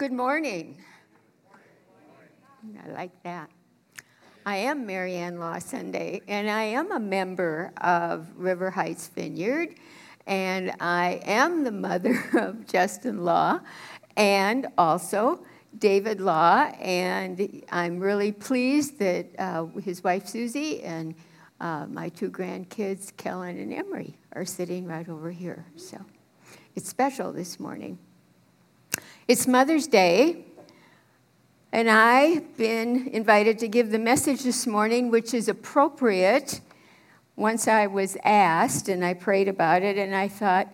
Good morning. I like that. I am Maryanne Law Sunde, and I am a member of River Heights Vineyard, and I am the mother of Justin Law and also David Law, and I'm really pleased that uh, his wife Susie and uh, my two grandkids, Kellen and Emery, are sitting right over here. So it's special this morning. It's Mother's Day, and I've been invited to give the message this morning, which is appropriate. Once I was asked, and I prayed about it, and I thought,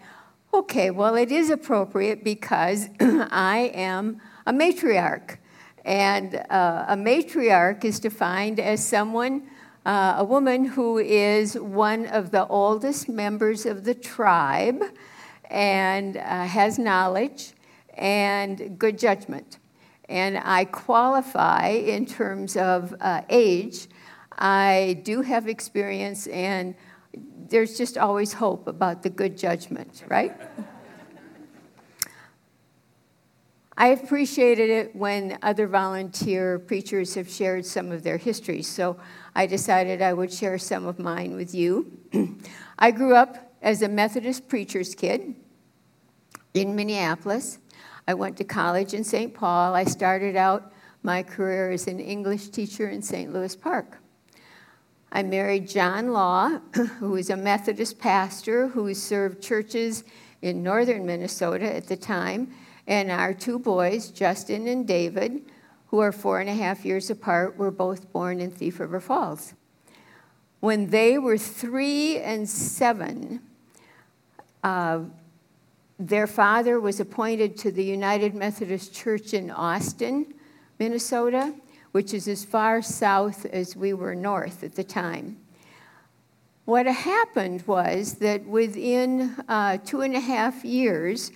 okay, well, it is appropriate because I am a matriarch. And uh, a matriarch is defined as someone, uh, a woman who is one of the oldest members of the tribe and uh, has knowledge and good judgment. And I qualify in terms of uh, age. I do have experience, and there's just always hope about the good judgment, right? I appreciated it when other volunteer preachers have shared some of their histories, so I decided I would share some of mine with you. I grew up as a Methodist preacher's kid in Minneapolis. I went to college in St. Paul. I started out my career as an English teacher in St. Louis Park. I married John Law, who was a Methodist pastor who served churches in northern Minnesota at the time, and our two boys, Justin and David, who are four and a half years apart, were both born in Thief River Falls. When they were three and seven, uh, their father was appointed to the United Methodist Church in Austin, Minnesota, which is as far south as we were north at the time. What happened was that within uh, two and a half years,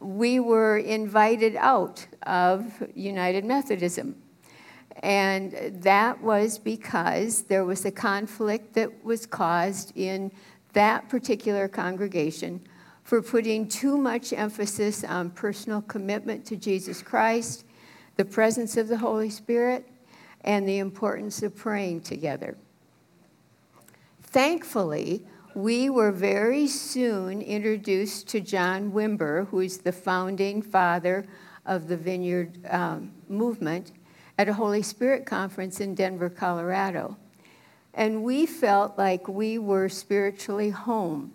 we were invited out of United Methodism. And that was because there was a conflict that was caused in that particular congregation for putting too much emphasis on personal commitment to Jesus Christ, the presence of the Holy Spirit, and the importance of praying together. Thankfully, we were very soon introduced to John Wimber, who is the founding father of the Vineyard um, movement, at a Holy Spirit conference in Denver, Colorado. And we felt like we were spiritually home.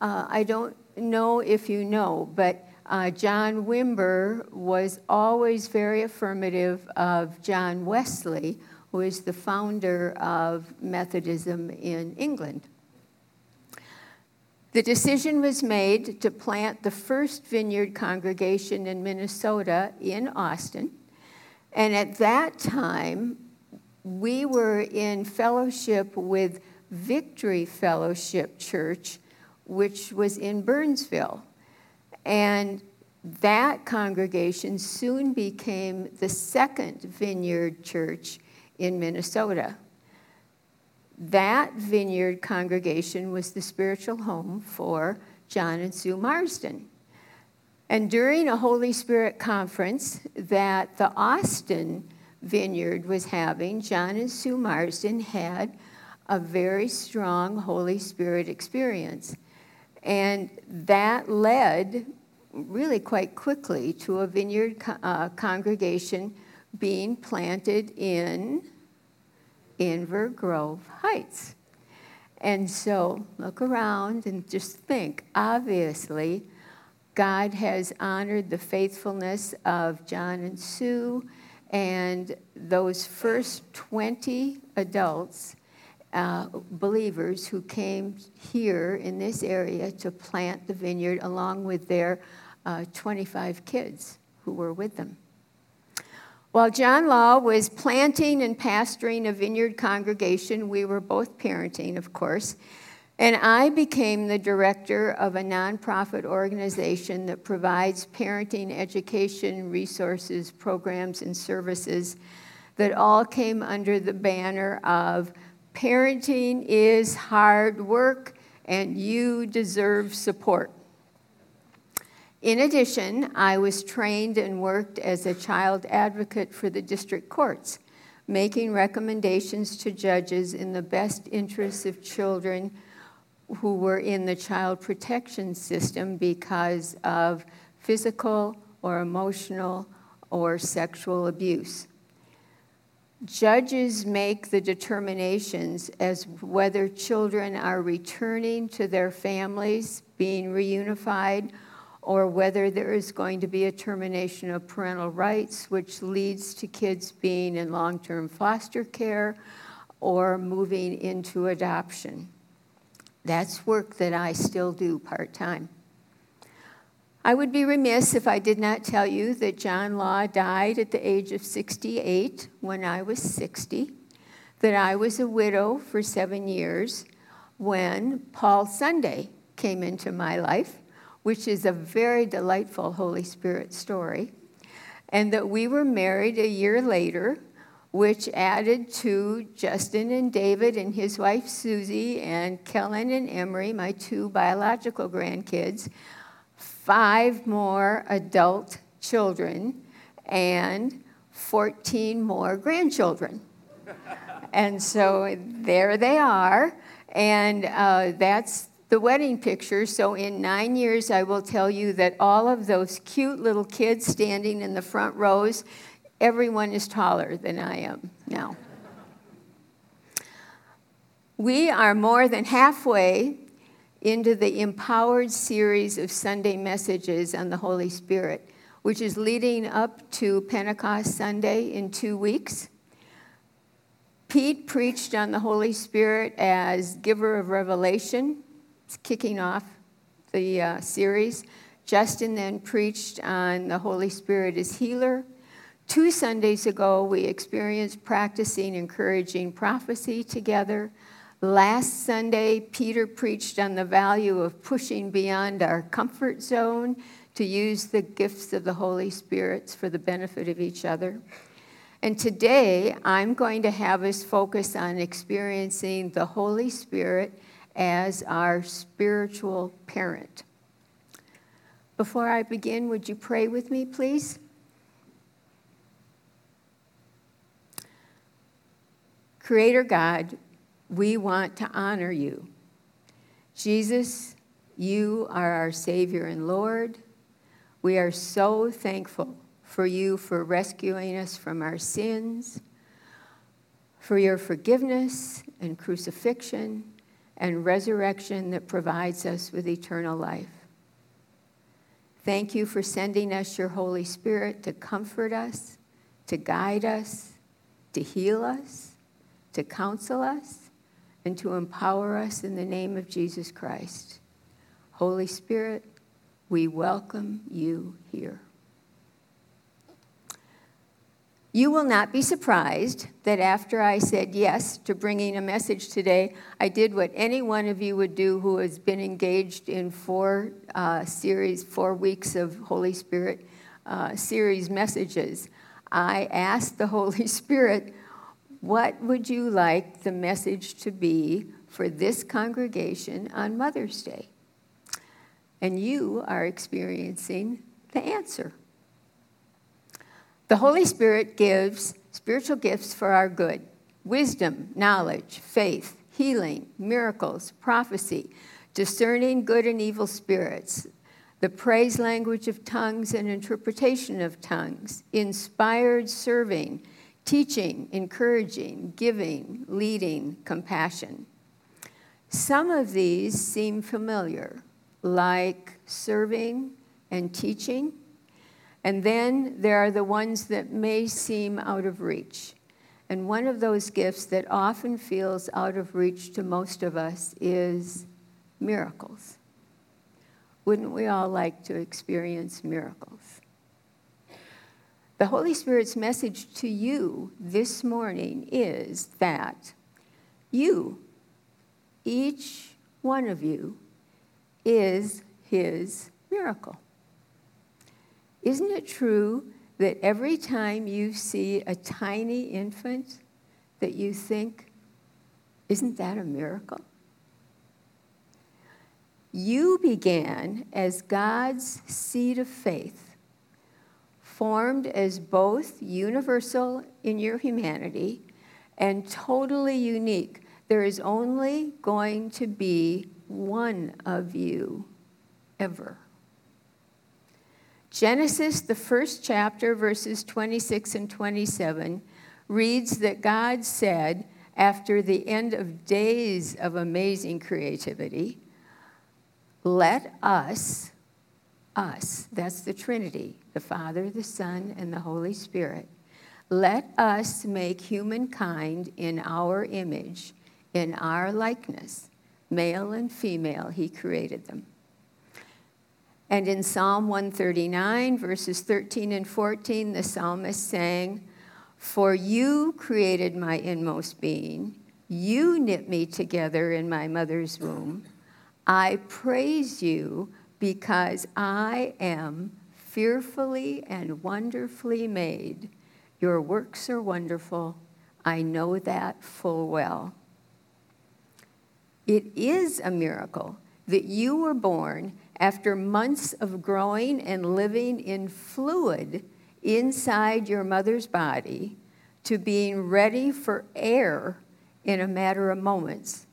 Uh, I don't know if you know, but uh, John Wimber was always very affirmative of John Wesley, who is the founder of Methodism in England. The decision was made to plant the first vineyard congregation in Minnesota in Austin. And at that time, we were in fellowship with Victory Fellowship Church which was in Burnsville. And that congregation soon became the second vineyard church in Minnesota. That vineyard congregation was the spiritual home for John and Sue Marsden. And during a Holy Spirit conference that the Austin vineyard was having, John and Sue Marsden had a very strong Holy Spirit experience. And that led really quite quickly to a vineyard uh, congregation being planted in Inver Grove Heights. And so look around and just think obviously, God has honored the faithfulness of John and Sue, and those first 20 adults uh, believers who came here in this area to plant the vineyard along with their uh, 25 kids who were with them. While John Law was planting and pastoring a vineyard congregation, we were both parenting, of course, and I became the director of a nonprofit organization that provides parenting education, resources, programs, and services that all came under the banner of Parenting is hard work and you deserve support. In addition, I was trained and worked as a child advocate for the district courts, making recommendations to judges in the best interests of children who were in the child protection system because of physical or emotional or sexual abuse. Judges make the determinations as whether children are returning to their families, being reunified, or whether there is going to be a termination of parental rights, which leads to kids being in long term foster care or moving into adoption. That's work that I still do part time. I would be remiss if I did not tell you that John Law died at the age of 68 when I was 60, that I was a widow for seven years when Paul Sunde came into my life which is a very delightful Holy Spirit story, and that we were married a year later, which added to Justin and David and his wife Susie and Kellen and Emery, my two biological grandkids, five more adult children and 14 more grandchildren. and so there they are, and uh, that's the wedding pictures. So, in nine years, I will tell you that all of those cute little kids standing in the front rows, everyone is taller than I am now. We are more than halfway into the Empowered series of Sunday messages on the Holy Spirit, which is leading up to Pentecost Sunday in two weeks. Pete preached on the Holy Spirit as giver of revelation it's kicking off the uh, series. Justin then preached on the Holy Spirit as healer. Two Sundays ago, we experienced practicing encouraging prophecy together. Last Sunday, Peter preached on the value of pushing beyond our comfort zone to use the gifts of the Holy Spirit for the benefit of each other. And today, I'm going to have us focus on experiencing the Holy Spirit as our spiritual parent. Before I begin, would you pray with me, please? Creator God, we want to honor you. Jesus, you are our Savior and Lord. We are so thankful for you for rescuing us from our sins, for your forgiveness and crucifixion and resurrection that provides us with eternal life. Thank you for sending us your Holy Spirit to comfort us, to guide us, to heal us, to counsel us, and to empower us in the name of Jesus Christ. Holy Spirit, we welcome you here. You will not be surprised that after I said yes to bringing a message today, I did what any one of you would do who has been engaged in four uh, series, four weeks of Holy Spirit uh, series messages. I asked the Holy Spirit, what would you like the message to be for this congregation on Mother's Day? And you are experiencing the answer. The Holy Spirit gives spiritual gifts for our good wisdom, knowledge, faith, healing, miracles, prophecy, discerning good and evil spirits, the praise language of tongues and interpretation of tongues, inspired serving, teaching, encouraging, giving, leading, compassion. Some of these seem familiar, like serving and teaching and then there are the ones that may seem out of reach. And one of those gifts that often feels out of reach to most of us is miracles. Wouldn't we all like to experience miracles? The Holy Spirit's message to you this morning is that you, each one of you, is His miracle. Isn't it true that every time you see a tiny infant that you think, isn't that a miracle? You began as God's seed of faith, formed as both universal in your humanity and totally unique. There is only going to be one of you ever. Genesis, the first chapter, verses 26 and 27, reads that God said, after the end of days of amazing creativity, let us, us, that's the Trinity, the Father, the Son, and the Holy Spirit, let us make humankind in our image, in our likeness. Male and female, he created them. And in Psalm 139, verses 13 and 14, the psalmist sang, For you created my inmost being, you knit me together in my mother's womb. I praise you because I am fearfully and wonderfully made. Your works are wonderful. I know that full well. It is a miracle that you were born after months of growing and living in fluid inside your mother's body to being ready for air in a matter of moments,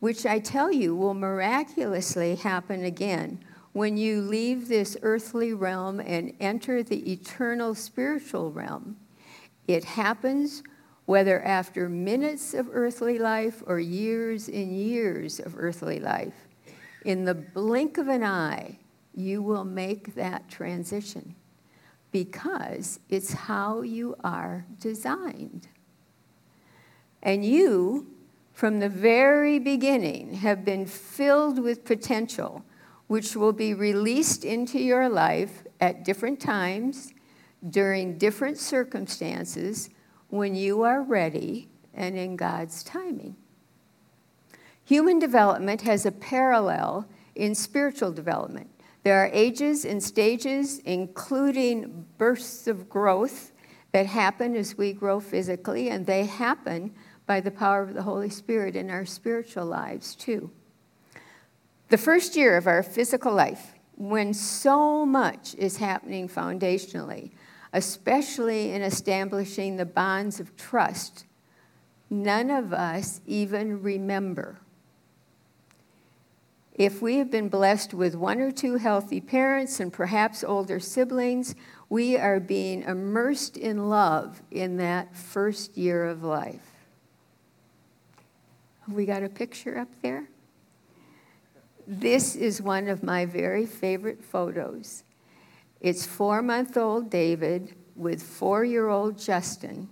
which I tell you will miraculously happen again when you leave this earthly realm and enter the eternal spiritual realm. It happens whether after minutes of earthly life or years and years of earthly life in the blink of an eye, you will make that transition because it's how you are designed. And you, from the very beginning, have been filled with potential, which will be released into your life at different times, during different circumstances, when you are ready and in God's timing. Human development has a parallel in spiritual development. There are ages and stages, including bursts of growth that happen as we grow physically, and they happen by the power of the Holy Spirit in our spiritual lives too. The first year of our physical life, when so much is happening foundationally, especially in establishing the bonds of trust, none of us even remember. If we have been blessed with one or two healthy parents and perhaps older siblings, we are being immersed in love in that first year of life. We got a picture up there? This is one of my very favorite photos. It's four month old David with four year old Justin.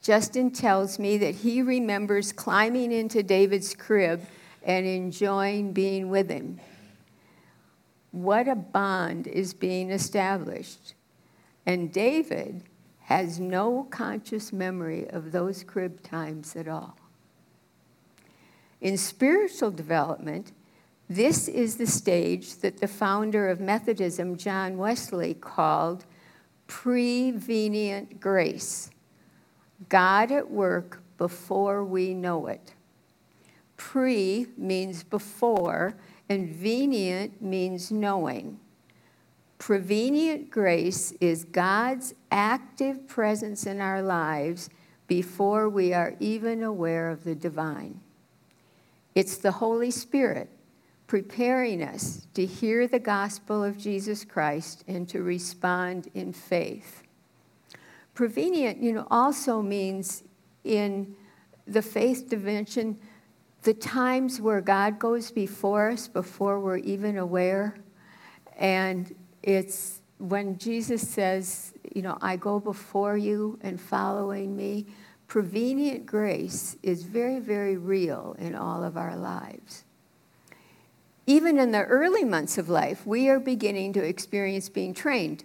Justin tells me that he remembers climbing into David's crib and enjoying being with Him. What a bond is being established. And David has no conscious memory of those crib times at all. In spiritual development, this is the stage that the founder of Methodism, John Wesley, called prevenient grace God at work before we know it. Pre means before, and venient means knowing. Prevenient grace is God's active presence in our lives before we are even aware of the divine. It's the Holy Spirit preparing us to hear the gospel of Jesus Christ and to respond in faith. Prevenient, you know, also means in the faith dimension the times where God goes before us before we're even aware. And it's when Jesus says, you know, I go before you and following me, prevenient grace is very, very real in all of our lives. Even in the early months of life, we are beginning to experience being trained.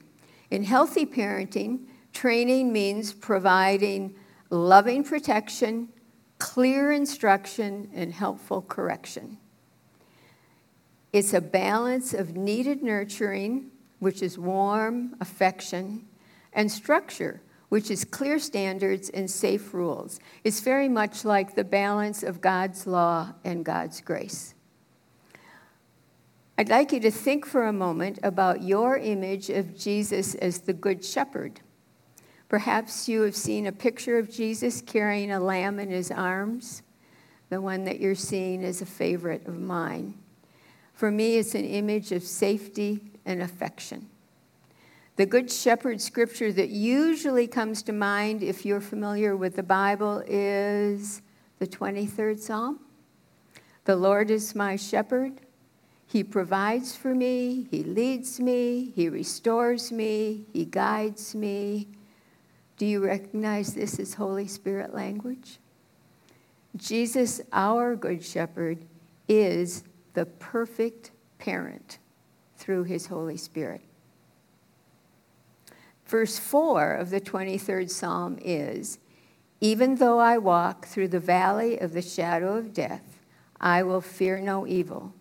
In healthy parenting, training means providing loving protection, clear instruction, and helpful correction. It's a balance of needed nurturing, which is warm affection, and structure, which is clear standards and safe rules. It's very much like the balance of God's law and God's grace. I'd like you to think for a moment about your image of Jesus as the Good Shepherd. Perhaps you have seen a picture of Jesus carrying a lamb in his arms. The one that you're seeing is a favorite of mine. For me, it's an image of safety and affection. The Good Shepherd scripture that usually comes to mind if you're familiar with the Bible is the 23rd Psalm. The Lord is my shepherd. He provides for me, He leads me, He restores me, He guides me. Do you recognize this as Holy Spirit language? Jesus, our Good Shepherd, is the perfect parent through His Holy Spirit. Verse 4 of the 23rd Psalm is Even though I walk through the valley of the shadow of death, I will fear no evil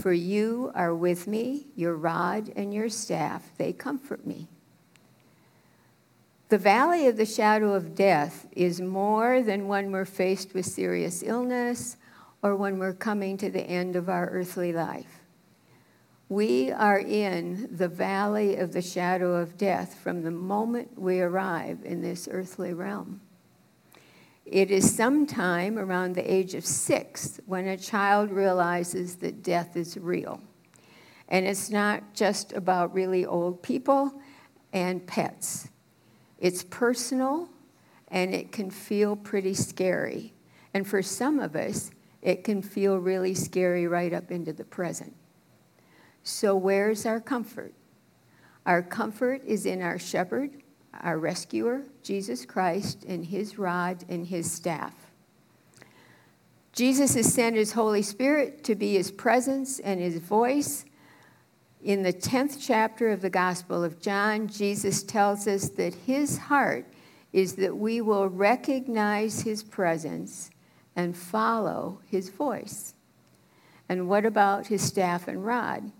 for you are with me, your rod and your staff, they comfort me. The valley of the shadow of death is more than when we're faced with serious illness or when we're coming to the end of our earthly life. We are in the valley of the shadow of death from the moment we arrive in this earthly realm. It is sometime around the age of six when a child realizes that death is real. And it's not just about really old people and pets, it's personal and it can feel pretty scary. And for some of us, it can feel really scary right up into the present. So, where's our comfort? Our comfort is in our shepherd our rescuer, Jesus Christ, and his rod and his staff. Jesus has sent his Holy Spirit to be his presence and his voice. In the 10th chapter of the Gospel of John, Jesus tells us that his heart is that we will recognize his presence and follow his voice. And what about his staff and rod?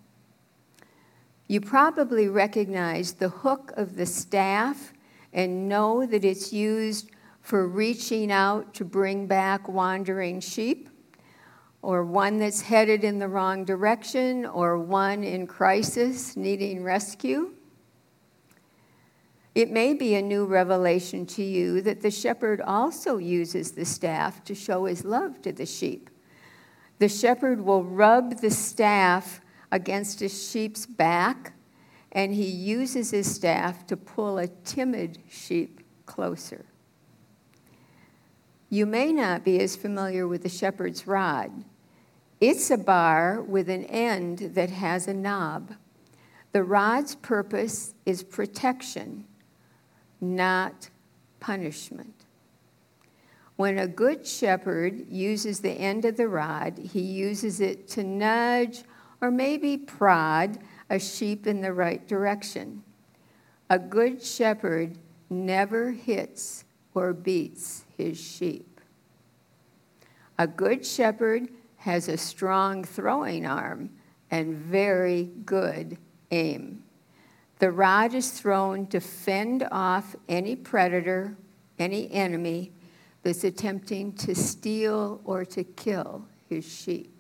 You probably recognize the hook of the staff and know that it's used for reaching out to bring back wandering sheep, or one that's headed in the wrong direction, or one in crisis needing rescue. It may be a new revelation to you that the shepherd also uses the staff to show his love to the sheep. The shepherd will rub the staff against a sheep's back, and he uses his staff to pull a timid sheep closer. You may not be as familiar with the shepherd's rod. It's a bar with an end that has a knob. The rod's purpose is protection, not punishment. When a good shepherd uses the end of the rod, he uses it to nudge or maybe prod a sheep in the right direction. A good shepherd never hits or beats his sheep. A good shepherd has a strong throwing arm and very good aim. The rod is thrown to fend off any predator, any enemy that's attempting to steal or to kill his sheep.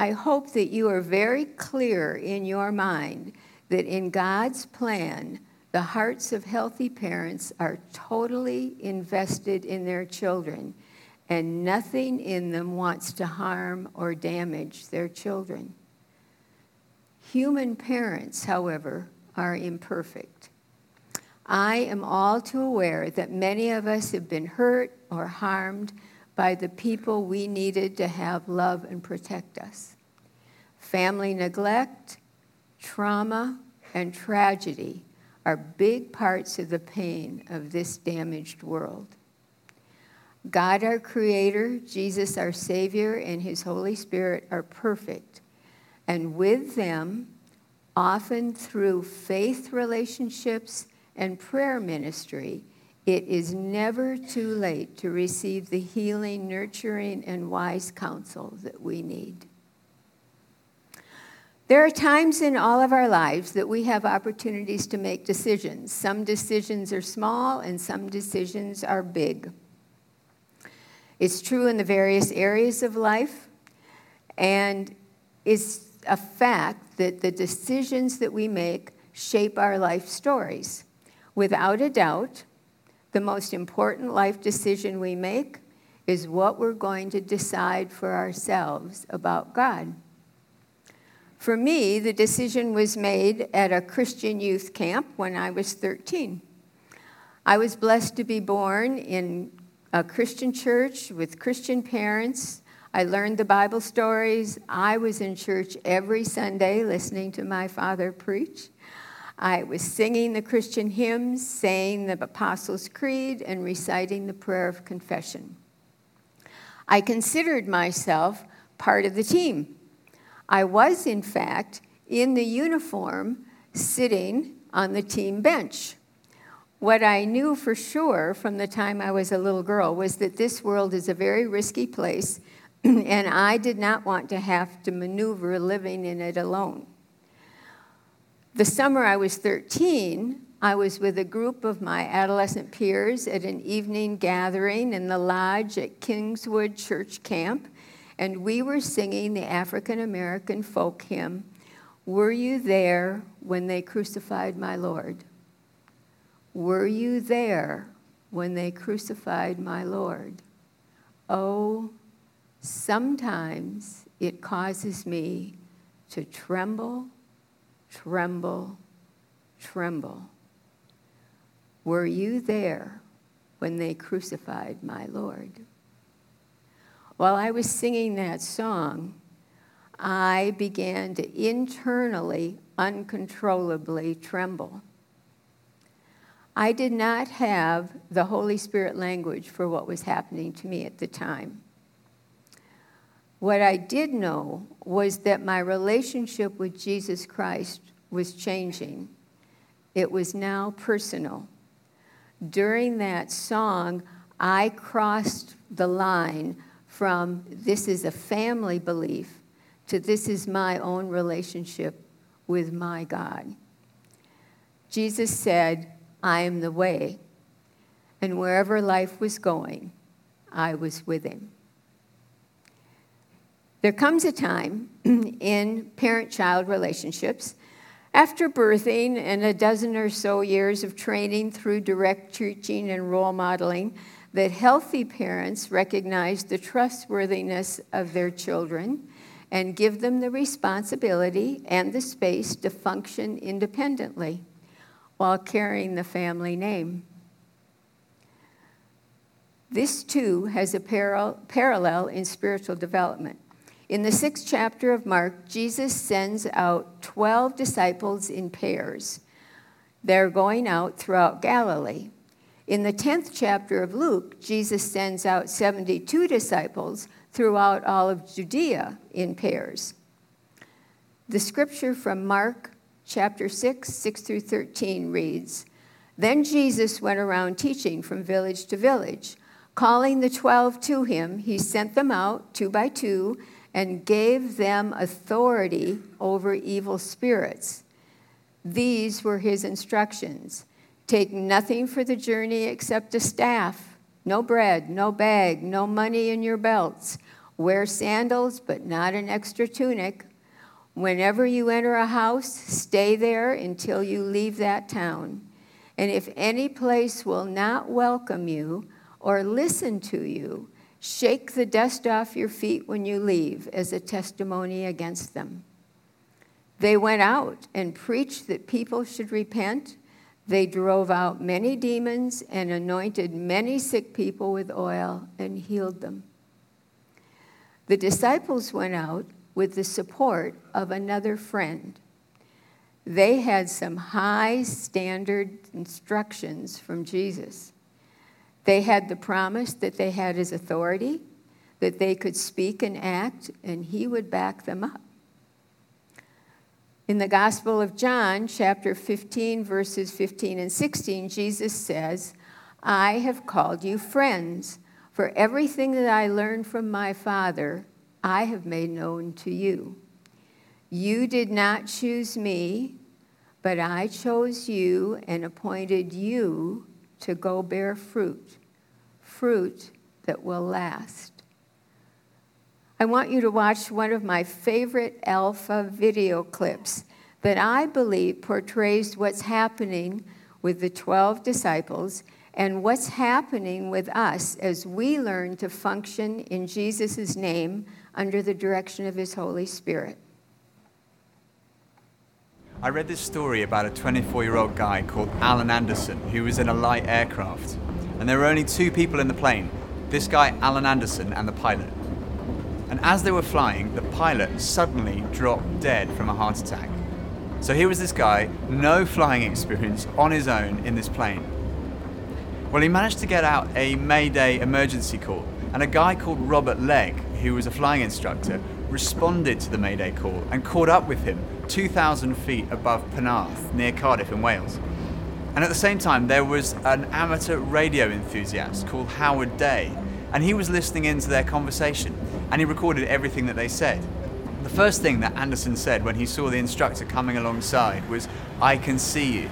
I hope that you are very clear in your mind that in God's plan, the hearts of healthy parents are totally invested in their children, and nothing in them wants to harm or damage their children. Human parents, however, are imperfect. I am all too aware that many of us have been hurt or harmed by the people we needed to have love and protect us. Family neglect, trauma, and tragedy are big parts of the pain of this damaged world. God, our Creator, Jesus, our Savior, and His Holy Spirit are perfect. And with them, often through faith relationships and prayer ministry, it is never too late to receive the healing, nurturing, and wise counsel that we need. There are times in all of our lives that we have opportunities to make decisions. Some decisions are small and some decisions are big. It's true in the various areas of life, and it's a fact that the decisions that we make shape our life stories. Without a doubt, the most important life decision we make is what we're going to decide for ourselves about God. For me, the decision was made at a Christian youth camp when I was 13. I was blessed to be born in a Christian church with Christian parents. I learned the Bible stories. I was in church every Sunday listening to my father preach. I was singing the Christian hymns, saying the Apostles' Creed, and reciting the prayer of confession. I considered myself part of the team. I was, in fact, in the uniform sitting on the team bench. What I knew for sure from the time I was a little girl was that this world is a very risky place, and I did not want to have to maneuver living in it alone. The summer I was 13, I was with a group of my adolescent peers at an evening gathering in the lodge at Kingswood Church Camp, and we were singing the African American folk hymn, Were You There When They Crucified My Lord? Were you there when they crucified my Lord? Oh, sometimes it causes me to tremble tremble, tremble. Were you there when they crucified my Lord? While I was singing that song, I began to internally, uncontrollably tremble. I did not have the Holy Spirit language for what was happening to me at the time. What I did know was that my relationship with Jesus Christ was changing. It was now personal. During that song, I crossed the line from this is a family belief to this is my own relationship with my God. Jesus said, I am the way. And wherever life was going, I was with him. There comes a time in parent child relationships after birthing and a dozen or so years of training through direct teaching and role modeling that healthy parents recognize the trustworthiness of their children and give them the responsibility and the space to function independently while carrying the family name. This too has a parallel in spiritual development. In the sixth chapter of Mark, Jesus sends out 12 disciples in pairs. They're going out throughout Galilee. In the 10th chapter of Luke, Jesus sends out 72 disciples throughout all of Judea in pairs. The scripture from Mark chapter 6, 6 through 13 reads Then Jesus went around teaching from village to village. Calling the twelve to him, he sent them out two by two and gave them authority over evil spirits. These were his instructions Take nothing for the journey except a staff, no bread, no bag, no money in your belts. Wear sandals, but not an extra tunic. Whenever you enter a house, stay there until you leave that town. And if any place will not welcome you or listen to you, Shake the dust off your feet when you leave as a testimony against them. They went out and preached that people should repent. They drove out many demons and anointed many sick people with oil and healed them. The disciples went out with the support of another friend. They had some high standard instructions from Jesus. They had the promise that they had his authority, that they could speak and act, and he would back them up. In the Gospel of John, chapter 15, verses 15 and 16, Jesus says, I have called you friends, for everything that I learned from my Father, I have made known to you. You did not choose me, but I chose you and appointed you to go bear fruit, fruit that will last. I want you to watch one of my favorite Alpha video clips that I believe portrays what's happening with the 12 disciples and what's happening with us as we learn to function in Jesus' name under the direction of His Holy Spirit. I read this story about a 24 year old guy called Alan Anderson who was in a light aircraft. And there were only two people in the plane this guy, Alan Anderson, and the pilot. And as they were flying, the pilot suddenly dropped dead from a heart attack. So here was this guy, no flying experience, on his own in this plane. Well, he managed to get out a Mayday emergency call, and a guy called Robert Legg, who was a flying instructor, responded to the Mayday call and caught up with him 2,000 feet above Penarth, near Cardiff in Wales. And at the same time, there was an amateur radio enthusiast called Howard Day, and he was listening into their conversation and he recorded everything that they said. The first thing that Anderson said when he saw the instructor coming alongside was, I can see you.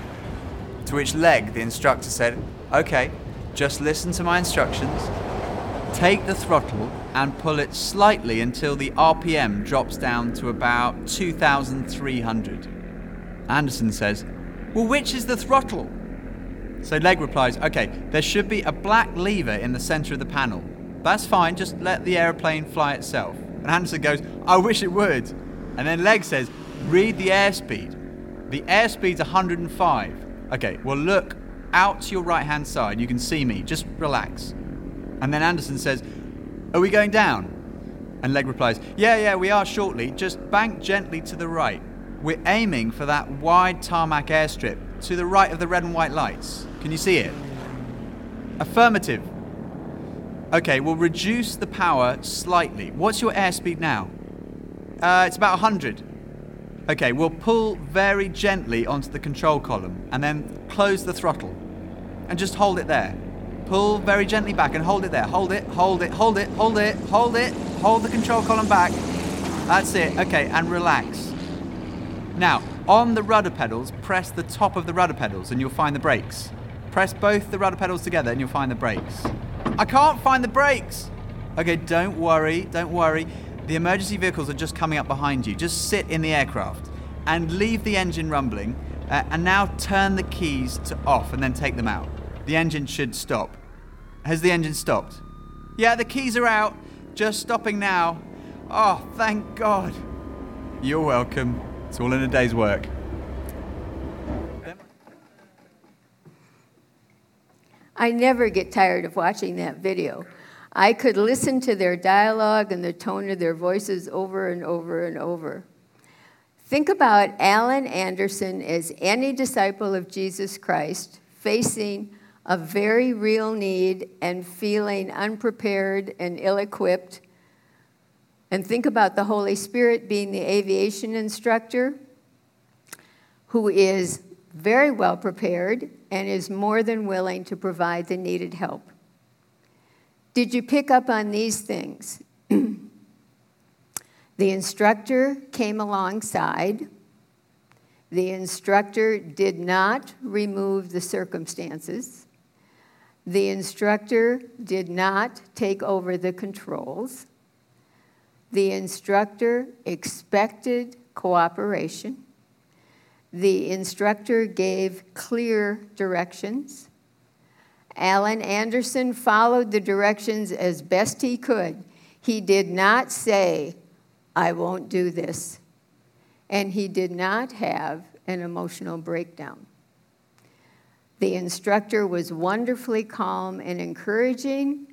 To which Legg, the instructor, said, Okay, just listen to my instructions. Take the throttle and pull it slightly until the RPM drops down to about 2,300. Anderson says, Well, which is the throttle? So Legg replies, Okay, there should be a black lever in the center of the panel. That's fine, just let the aeroplane fly itself. And Anderson goes, I wish it would. And then Legg says, Read the airspeed. The airspeed's 105. Okay, well, look out to your right hand side. You can see me. Just relax. And then Anderson says, Are we going down? And Legg replies, Yeah, yeah, we are shortly. Just bank gently to the right. We're aiming for that wide tarmac airstrip to the right of the red and white lights. Can you see it? Affirmative. Okay, we'll reduce the power slightly. What's your airspeed now? Uh, it's about 100. Okay, we'll pull very gently onto the control column and then close the throttle. And just hold it there. Pull very gently back and hold it there. Hold it, hold it, hold it, hold it, hold it. Hold the control column back. That's it. Okay, and relax. Now, on the rudder pedals, press the top of the rudder pedals and you'll find the brakes. Press both the rudder pedals together and you'll find the brakes. I can't find the brakes! Okay, don't worry, don't worry. The emergency vehicles are just coming up behind you. Just sit in the aircraft and leave the engine rumbling uh, and now turn the keys to off and then take them out. The engine should stop. Has the engine stopped? Yeah, the keys are out. Just stopping now. Oh, thank God. You're welcome. It's all in a day's work. I never get tired of watching that video. I could listen to their dialogue and the tone of their voices over and over and over. Think about Alan Anderson as any disciple of Jesus Christ facing a very real need and feeling unprepared and ill equipped. And think about the Holy Spirit being the aviation instructor who is very well prepared and is more than willing to provide the needed help. Did you pick up on these things? the instructor came alongside. The instructor did not remove the circumstances. The instructor did not take over the controls. The instructor expected cooperation. The instructor gave clear directions. Alan Anderson followed the directions as best he could. He did not say, I won't do this. And he did not have an emotional breakdown. The instructor was wonderfully calm and encouraging.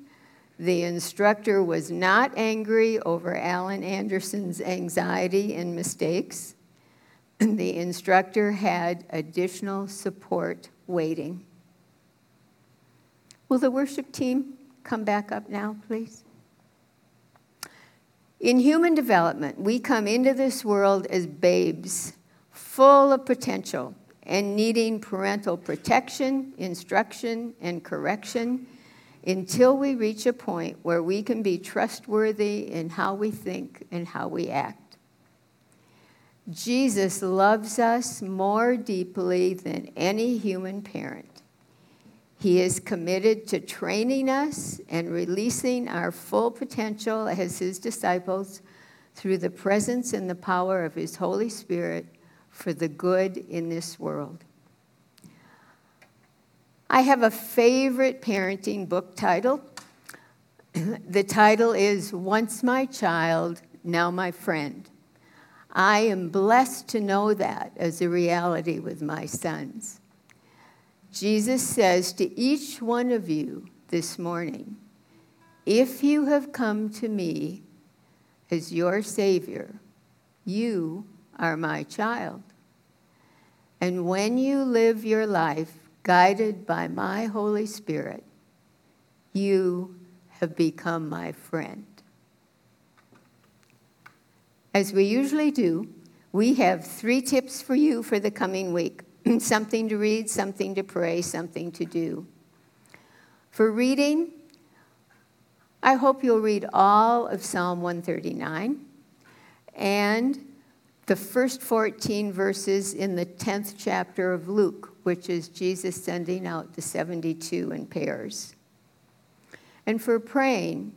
The instructor was not angry over Alan Anderson's anxiety and mistakes. the instructor had additional support waiting. Will the worship team come back up now, please? In human development, we come into this world as babes, full of potential and needing parental protection, instruction, and correction until we reach a point where we can be trustworthy in how we think and how we act. Jesus loves us more deeply than any human parent. He is committed to training us and releasing our full potential as His disciples through the presence and the power of His Holy Spirit for the good in this world. I have a favorite parenting book title. the title is Once My Child, Now My Friend. I am blessed to know that as a reality with my sons. Jesus says to each one of you this morning, if you have come to me as your Savior, you are my child. And when you live your life guided by my Holy Spirit, you have become my friend. As we usually do, we have three tips for you for the coming week something to read, something to pray, something to do. For reading, I hope you'll read all of Psalm 139 and the first 14 verses in the 10th chapter of Luke which is Jesus sending out the 72 in pairs. And for praying,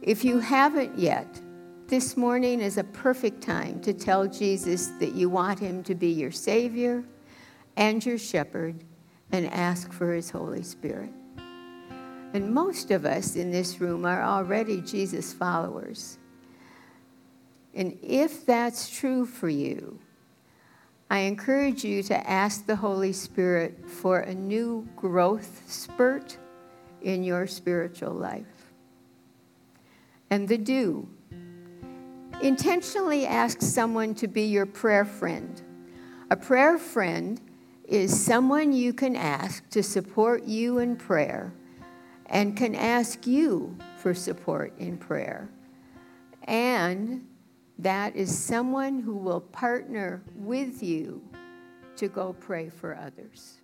if you haven't yet, this morning is a perfect time to tell Jesus that you want him to be your Savior and your shepherd and ask for his Holy Spirit. And most of us in this room are already Jesus followers. And if that's true for you, I encourage you to ask the Holy Spirit for a new growth spurt in your spiritual life. And the do. Intentionally ask someone to be your prayer friend. A prayer friend is someone you can ask to support you in prayer and can ask you for support in prayer. And that is someone who will partner with you to go pray for others.